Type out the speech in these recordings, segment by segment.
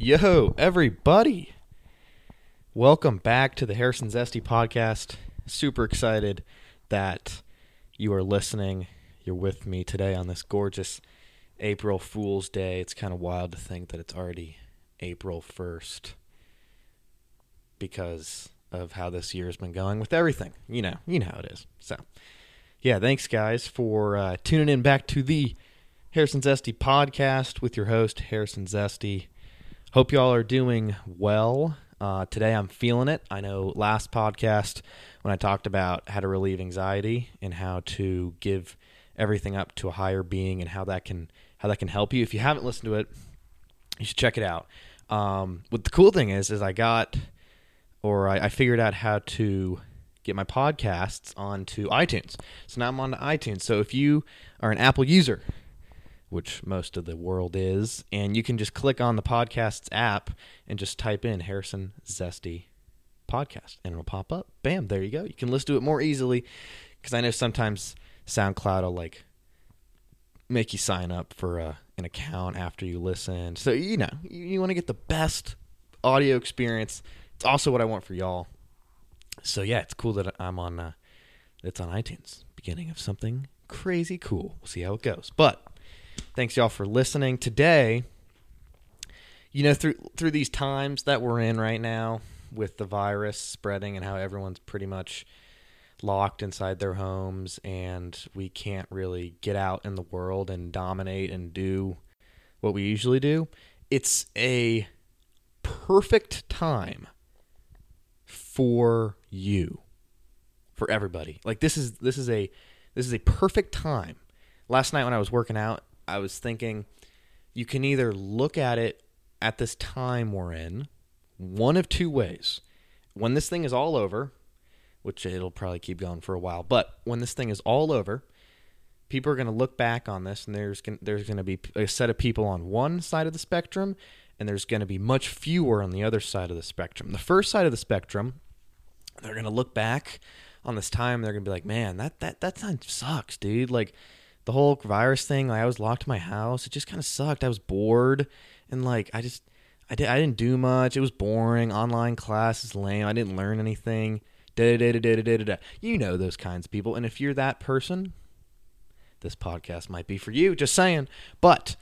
Yo, everybody. Welcome back to the Harrison Zesty podcast. Super excited that you are listening. You're with me today on this gorgeous April Fool's Day. It's kind of wild to think that it's already April 1st because of how this year has been going with everything. You know, you know how it is. So, yeah, thanks guys for uh, tuning in back to the Harrison Zesty podcast with your host Harrison Zesty. Hope y'all are doing well. Uh, today I'm feeling it. I know last podcast when I talked about how to relieve anxiety and how to give everything up to a higher being and how that can how that can help you. If you haven't listened to it, you should check it out. Um, what the cool thing is, is I got or I, I figured out how to get my podcasts onto iTunes. So now I'm on iTunes. So if you are an Apple user, which most of the world is, and you can just click on the podcasts app and just type in Harrison Zesty podcast and it'll pop up. Bam, there you go. You can listen to it more easily because I know sometimes SoundCloud will like make you sign up for a, an account after you listen. So, you know, you, you want to get the best audio experience. It's also what I want for y'all. So, yeah, it's cool that I'm on, uh, it's on iTunes. Beginning of something crazy cool. We'll see how it goes. But thanks y'all for listening today. You know, through through these times that we're in right now with the virus spreading and how everyone's pretty much locked inside their homes and we can't really get out in the world and dominate and do what we usually do, it's a perfect time for you for everybody. Like this is this is a this is a perfect time. Last night when I was working out, I was thinking you can either look at it at this time we're in one of two ways. When this thing is all over, which it'll probably keep going for a while, but when this thing is all over, people are going to look back on this and there's gonna, there's going to be a set of people on one side of the spectrum and there's going to be much fewer on the other side of the spectrum. The first side of the spectrum, they're going to look back on this time they're going to be like, "Man, that that that time sucks, dude." Like the whole virus thing, like I was locked in my house. It just kind of sucked. I was bored and like I just I did I didn't do much. It was boring. Online class is lame. I didn't learn anything. Da da da da da da da. You know those kinds of people. And if you're that person, this podcast might be for you. Just saying. But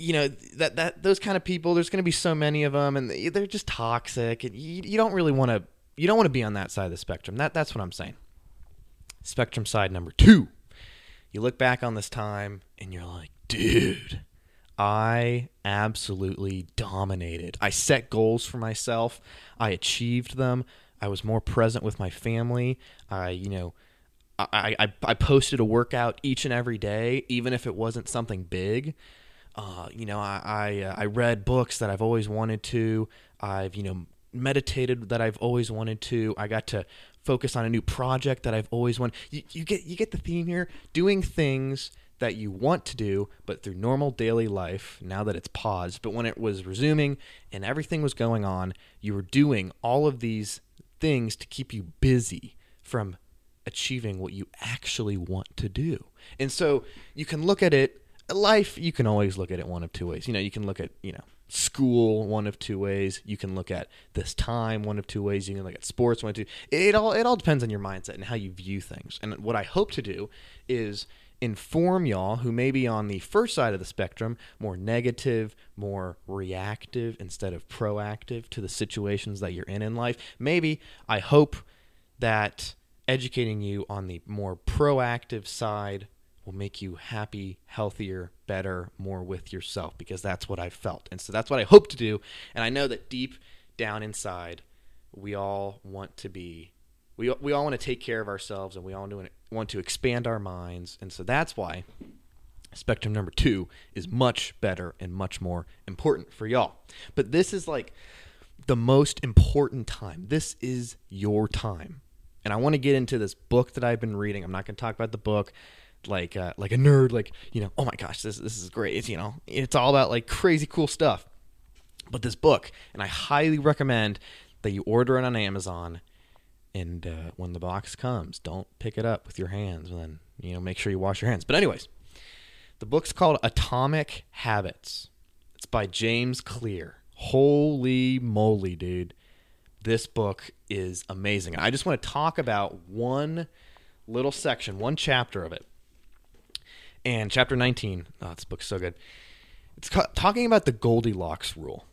you know that that those kind of people. There's going to be so many of them, and they're just toxic. And you, you don't really want to. You don't want to be on that side of the spectrum. That that's what I'm saying. Spectrum side number two. You look back on this time and you're like, dude I absolutely dominated. I set goals for myself. I achieved them. I was more present with my family. I, you know, I, I, I posted a workout each and every day, even if it wasn't something big. Uh, you know, I I, uh, I read books that I've always wanted to. I've you know meditated that I've always wanted to. I got to focus on a new project that I've always wanted. You, you get you get the theme here. Doing things that you want to do, but through normal daily life, now that it's paused, but when it was resuming and everything was going on, you were doing all of these things to keep you busy from achieving what you actually want to do. And so you can look at it, life, you can always look at it one of two ways. You know, you can look at, you know, school one of two ways. You can look at this time one of two ways. You can look at sports one of two. It all it all depends on your mindset and how you view things. And what I hope to do is inform y'all who may be on the first side of the spectrum, more negative, more reactive instead of proactive to the situations that you're in in life. Maybe I hope that educating you on the more proactive side will make you happy, healthier, better, more with yourself because that's what I've felt. And so that's what I hope to do. And I know that deep down inside, we all want to be we, we all want to take care of ourselves and we all want to expand our minds. And so that's why spectrum number two is much better and much more important for y'all. But this is like the most important time. This is your time. And I want to get into this book that I've been reading. I'm not going to talk about the book like uh, like a nerd like, you know, oh my gosh, this this is great. It's, you know, it's all about like crazy cool stuff. But this book, and I highly recommend that you order it on Amazon and uh, when the box comes, don't pick it up with your hands. And then you know, make sure you wash your hands. But anyways, the book's called Atomic Habits. It's by James Clear. Holy moly, dude. This book is amazing. I just want to talk about one little section, one chapter of it. And chapter 19, oh, this book's so good. It's ca- talking about the Goldilocks rule.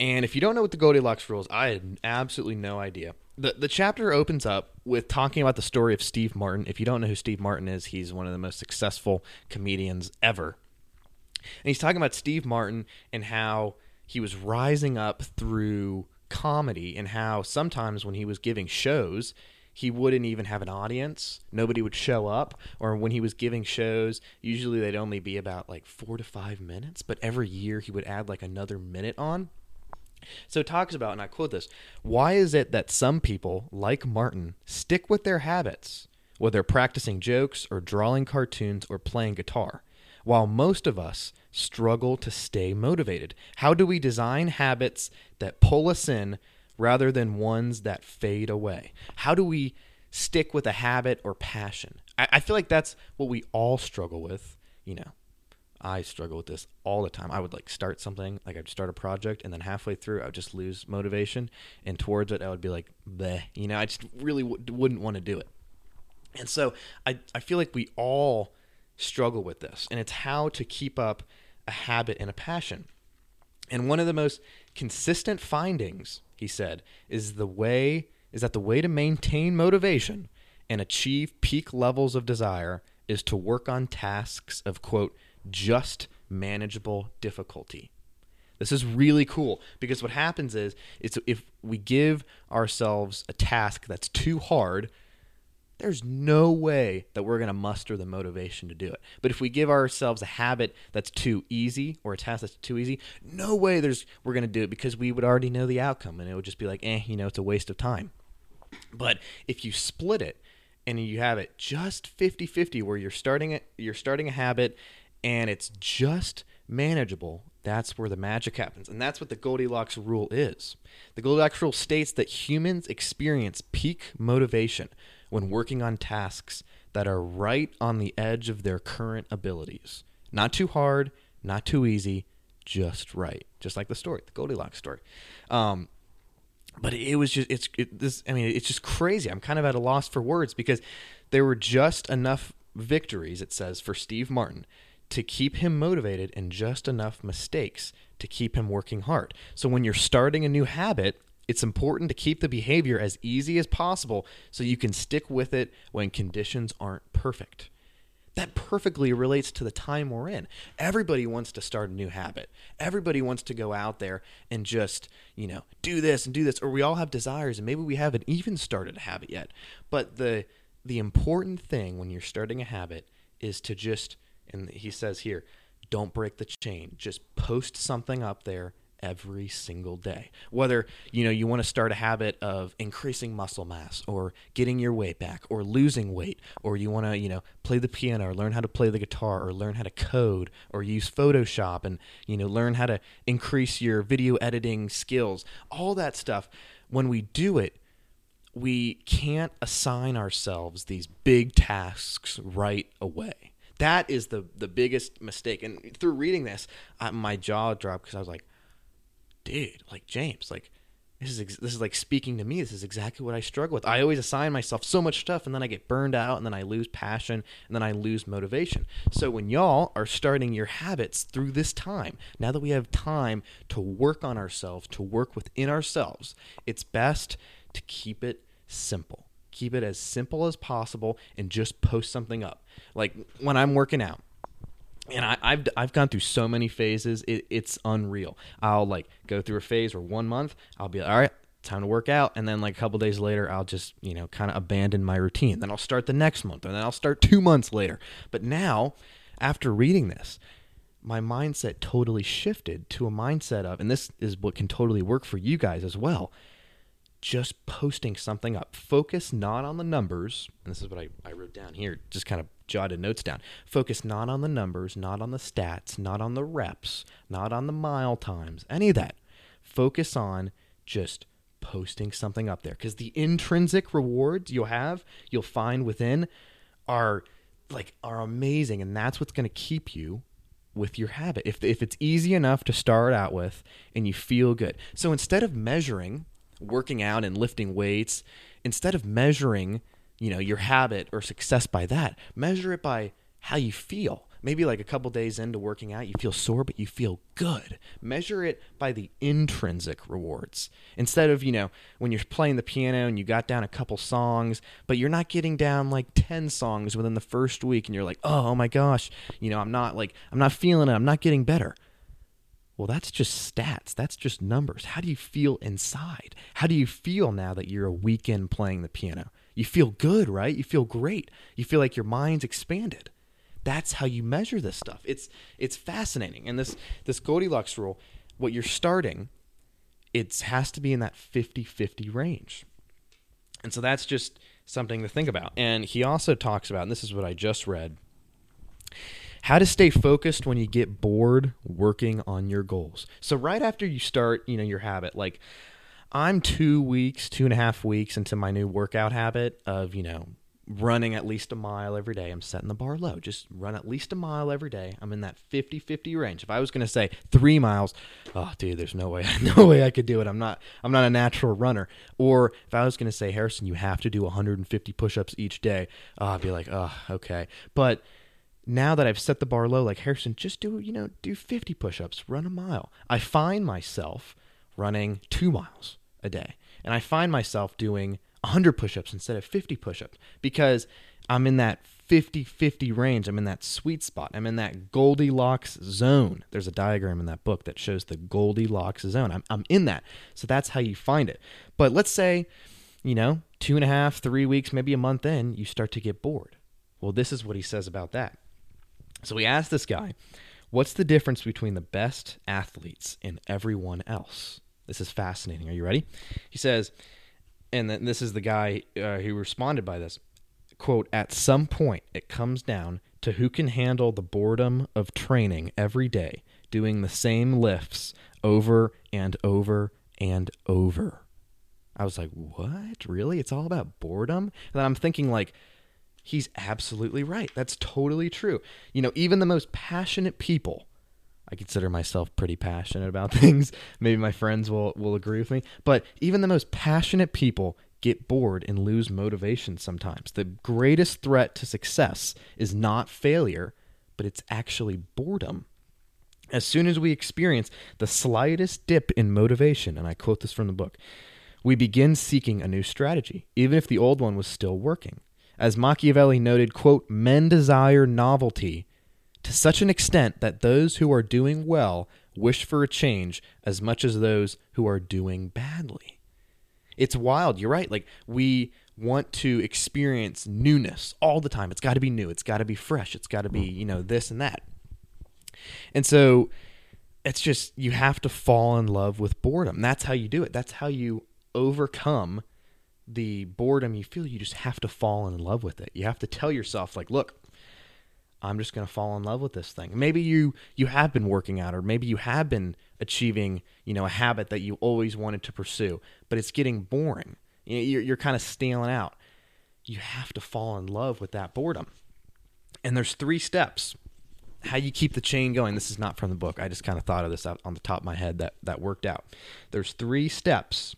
And if you don't know what the Goldilocks rule is, I had absolutely no idea. The, the chapter opens up with talking about the story of Steve Martin. If you don't know who Steve Martin is, he's one of the most successful comedians ever. And he's talking about Steve Martin and how he was rising up through comedy and how sometimes when he was giving shows, he wouldn't even have an audience. Nobody would show up. Or when he was giving shows, usually they'd only be about like four to five minutes, but every year he would add like another minute on. So it talks about, and I quote this why is it that some people, like Martin, stick with their habits, whether practicing jokes or drawing cartoons or playing guitar, while most of us struggle to stay motivated? How do we design habits that pull us in rather than ones that fade away? How do we stick with a habit or passion? I, I feel like that's what we all struggle with, you know. I struggle with this all the time. I would like start something, like I'd start a project, and then halfway through, I would just lose motivation, and towards it, I would be like, bleh, you know, I just really w- wouldn't want to do it. And so I, I feel like we all struggle with this, and it's how to keep up a habit and a passion. And one of the most consistent findings, he said, is the way is that the way to maintain motivation and achieve peak levels of desire is to work on tasks of quote just manageable difficulty. This is really cool because what happens is it's if we give ourselves a task that's too hard, there's no way that we're going to muster the motivation to do it. But if we give ourselves a habit that's too easy or a task that's too easy, no way there's we're going to do it because we would already know the outcome and it would just be like, "Eh, you know, it's a waste of time." But if you split it and you have it just 50-50 where you're starting it you're starting a habit and it's just manageable, that's where the magic happens. And that's what the Goldilocks rule is. The Goldilocks rule states that humans experience peak motivation when working on tasks that are right on the edge of their current abilities. Not too hard, not too easy, just right. Just like the story, the Goldilocks story. Um, but it was just it's it, this. I mean, it's just crazy. I'm kind of at a loss for words because there were just enough victories. It says for Steve Martin to keep him motivated and just enough mistakes to keep him working hard. So when you're starting a new habit, it's important to keep the behavior as easy as possible so you can stick with it when conditions aren't perfect. That perfectly relates to the time we're in. Everybody wants to start a new habit. Everybody wants to go out there and just, you know, do this and do this or we all have desires and maybe we haven't even started a habit yet. But the the important thing when you're starting a habit is to just and he says here, don't break the chain. Just post something up there every single day. Whether, you know, you want to start a habit of increasing muscle mass or getting your weight back or losing weight or you want to, you know, play the piano or learn how to play the guitar or learn how to code or use Photoshop and, you know, learn how to increase your video editing skills. All that stuff when we do it we can't assign ourselves these big tasks right away. That is the the biggest mistake. And through reading this, I, my jaw dropped because I was like, dude, like James, like this is ex- this is like speaking to me. This is exactly what I struggle with. I always assign myself so much stuff, and then I get burned out, and then I lose passion, and then I lose motivation. So when y'all are starting your habits through this time, now that we have time to work on ourselves, to work within ourselves, it's best to keep it simple. Keep it as simple as possible, and just post something up. Like when I'm working out and I, have I've gone through so many phases. It, it's unreal. I'll like go through a phase where one month I'll be like, all right, time to work out, and then like a couple days later I'll just you know kind of abandon my routine. Then I'll start the next month, and then I'll start two months later. But now, after reading this, my mindset totally shifted to a mindset of, and this is what can totally work for you guys as well just posting something up. Focus not on the numbers, and this is what I, I wrote down here, just kind of jotted notes down. Focus not on the numbers, not on the stats, not on the reps, not on the mile times, any of that. Focus on just posting something up there because the intrinsic rewards you'll have, you'll find within are like are amazing and that's what's going to keep you with your habit. If if it's easy enough to start out with and you feel good. So instead of measuring working out and lifting weights, instead of measuring, you know, your habit or success by that, measure it by how you feel maybe like a couple days into working out, you feel sore, but you feel good. Measure it by the intrinsic rewards. Instead of, you know, when you're playing the piano and you got down a couple songs, but you're not getting down like 10 songs within the first week and you're like, oh, oh my gosh, you know, I'm not like, I'm not feeling it. I'm not getting better. Well, that's just stats. That's just numbers. How do you feel inside? How do you feel now that you're a weekend playing the piano? You feel good, right? You feel great. You feel like your mind's expanded. That's how you measure this stuff. It's it's fascinating. And this this Goldilocks rule, what you're starting, it has to be in that 50-50 range. And so that's just something to think about. And he also talks about, and this is what I just read, how to stay focused when you get bored working on your goals. So right after you start, you know, your habit, like I'm two weeks, two and a half weeks into my new workout habit of, you know, running at least a mile every day. I'm setting the bar low. Just run at least a mile every day. I'm in that 50-50 range. If I was going to say 3 miles, oh dude, there's no way no way I could do it. I'm not I'm not a natural runner. Or if I was going to say Harrison, you have to do 150 push-ups each day, oh, I'd be like, "Oh, okay." But now that I've set the bar low like Harrison, just do, you know, do 50 push-ups, run a mile. I find myself running 2 miles a day. And I find myself doing 100 push-ups instead of 50 push-ups because I'm in that 50-50 range. I'm in that sweet spot. I'm in that Goldilocks zone. There's a diagram in that book that shows the Goldilocks zone. I'm, I'm in that. So that's how you find it. But let's say, you know, two and a half, three weeks, maybe a month in, you start to get bored. Well, this is what he says about that. So we asked this guy, what's the difference between the best athletes and everyone else? This is fascinating. Are you ready? He says, and then this is the guy uh, who responded by this quote at some point it comes down to who can handle the boredom of training every day doing the same lifts over and over and over. I was like what? Really? It's all about boredom? And i'm thinking like he's absolutely right. That's totally true. You know even the most passionate people I consider myself pretty passionate about things. Maybe my friends will, will agree with me. But even the most passionate people get bored and lose motivation sometimes. The greatest threat to success is not failure, but it's actually boredom. As soon as we experience the slightest dip in motivation, and I quote this from the book, we begin seeking a new strategy, even if the old one was still working. As Machiavelli noted, quote, men desire novelty to such an extent that those who are doing well wish for a change as much as those who are doing badly. It's wild. You're right. Like, we want to experience newness all the time. It's got to be new. It's got to be fresh. It's got to be, you know, this and that. And so it's just, you have to fall in love with boredom. That's how you do it. That's how you overcome the boredom you feel. You just have to fall in love with it. You have to tell yourself, like, look, I'm just going to fall in love with this thing. Maybe you you have been working out or maybe you have been achieving, you know, a habit that you always wanted to pursue, but it's getting boring. You're, you're kind of staling out. You have to fall in love with that boredom. And there's three steps. How you keep the chain going. This is not from the book. I just kind of thought of this out on the top of my head that that worked out. There's three steps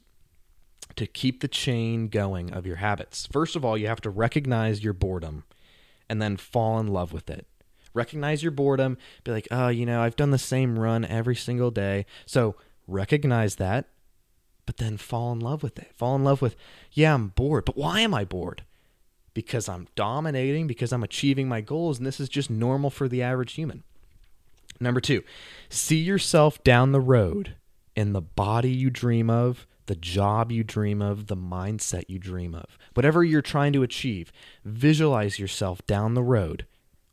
to keep the chain going of your habits. First of all, you have to recognize your boredom and then fall in love with it. Recognize your boredom, be like, oh, you know, I've done the same run every single day. So recognize that, but then fall in love with it. Fall in love with, yeah, I'm bored, but why am I bored? Because I'm dominating, because I'm achieving my goals, and this is just normal for the average human. Number two, see yourself down the road in the body you dream of, the job you dream of, the mindset you dream of. Whatever you're trying to achieve, visualize yourself down the road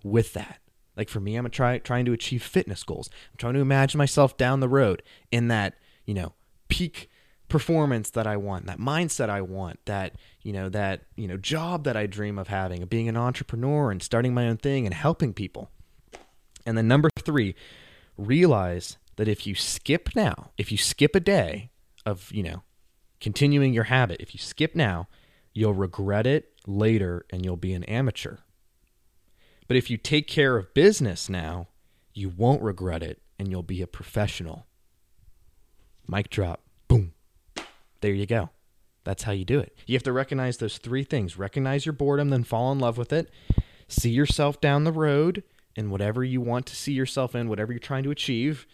with that. Like for me, I'm try, trying to achieve fitness goals. I'm trying to imagine myself down the road in that, you know, peak performance that I want, that mindset I want, that, you know, that, you know, job that I dream of having, of being an entrepreneur and starting my own thing and helping people. And then number 3, realize that if you skip now, if you skip a day, of, you know, continuing your habit. If you skip now, you'll regret it later and you'll be an amateur. But if you take care of business now, You won't regret it and you'll be a professional. Mic drop. Boom. There you go. That's how you do it. You have to recognize those three things recognize your boredom, then fall in love with it. See yourself down the road in whatever you want to see yourself in, whatever you're trying to achieve.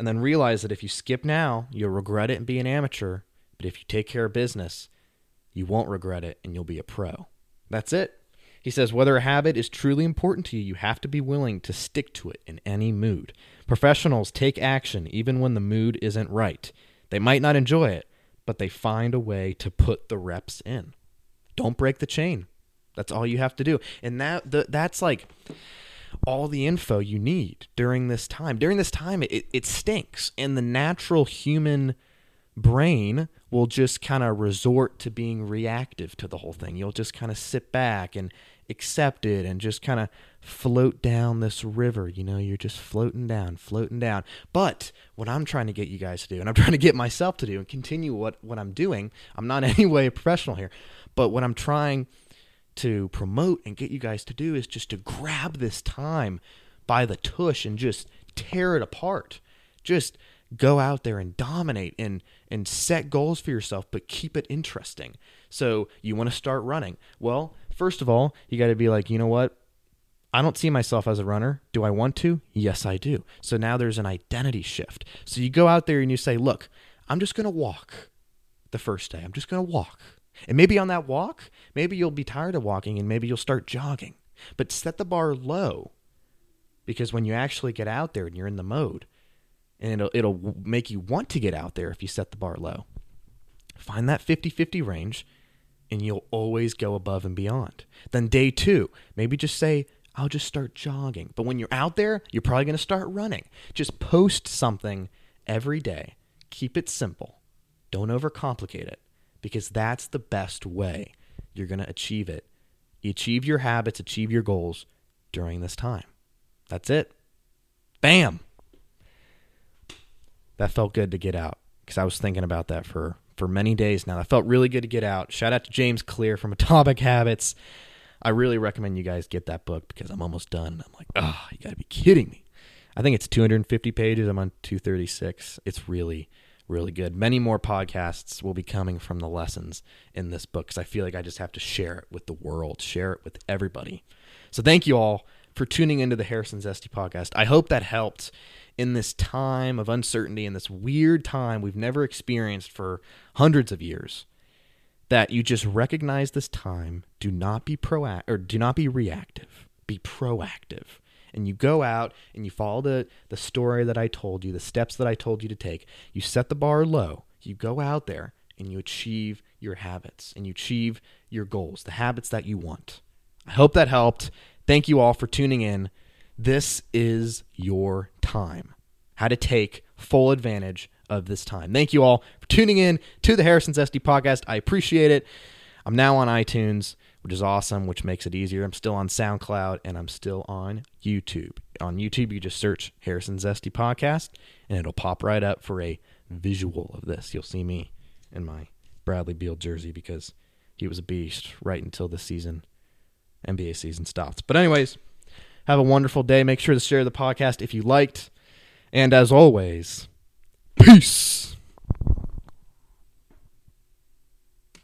And then realize that if you skip now, you'll regret it and be an amateur. But if you take care of business, you won't regret it and you'll be a pro. That's it. He says, whether a habit is truly important to you, you have to be willing to stick to it in any mood. Professionals take action even when the mood isn't right. They might not enjoy it, but they find a way to put the reps in. Don't break the chain. That's all you have to do. And that the, that's like all the info you need during this time. During this time, it, it stinks. And the natural human brain will just kind of resort to being reactive to the whole thing. You'll just kind of sit back and accept it and just kind of float down this river. You know, you're just floating down, floating down. But what I'm trying to get you guys to do, and I'm trying to get myself to do and continue what, what I'm doing, I'm not in any way a professional here, but what I'm trying to promote and get you guys to do is just to grab this time by the tush and just tear it apart. Just go out there and dominate and and set goals for yourself but keep it interesting so you want to start running well first of all you got to be like you know what I don't see myself as a runner. Do I want to? Yes, I do. So now there's an identity shift. So you go out there and you say, Look, I'm just going to walk the first day. I'm just going to walk. And maybe on that walk, maybe you'll be tired of walking and maybe you'll start jogging. But set the bar low because when you actually get out there and you're in the mode, and it'll, it'll make you want to get out there if you set the bar low. Find that 50 50 range, and you'll always go above and beyond. Then, day two, maybe just say, I'll just start jogging. But when you're out there, you're probably going to start running. Just post something every day. Keep it simple. Don't overcomplicate it because that's the best way you're going to achieve it. You achieve your habits, achieve your goals during this time. That's it. Bam that felt good to get out because I was thinking about that for for many days now. That felt really good to get out. Shout out to James Clear from Atomic Habits. I really recommend you guys get that book because I'm almost done. I'm like, oh, you got to be kidding me. I think it's 250 pages. I'm on 236. It's really, really good. Many more podcasts will be coming from the lessons in this book because I feel like I just have to share it with the world, share it with everybody. So thank you all for tuning into the Harrison Zesty podcast. I hope that helped in this time of uncertainty, in this weird time we've never experienced for hundreds of years, that you just recognize this time. Do not be proactive or do not be reactive. Be proactive. And you go out and you follow the, the story that I told you, the steps that I told you to take. You set the bar low. You go out there and you achieve your habits and you achieve your goals, the habits that you want. I hope that helped. Thank you all for tuning in. This is your time. How to take full advantage of this time. Thank you all for tuning in to the Harrison's Zesty podcast. I appreciate it. I'm now on iTunes, which is awesome, which makes it easier. I'm still on SoundCloud and I'm still on YouTube. On YouTube, you just search Harrison Zesty podcast and it'll pop right up for a visual of this. You'll see me in my Bradley Beal jersey because he was a beast right until the season, NBA season stopped. But, anyways, have a wonderful day. Make sure to share the podcast if you liked. And as always, peace.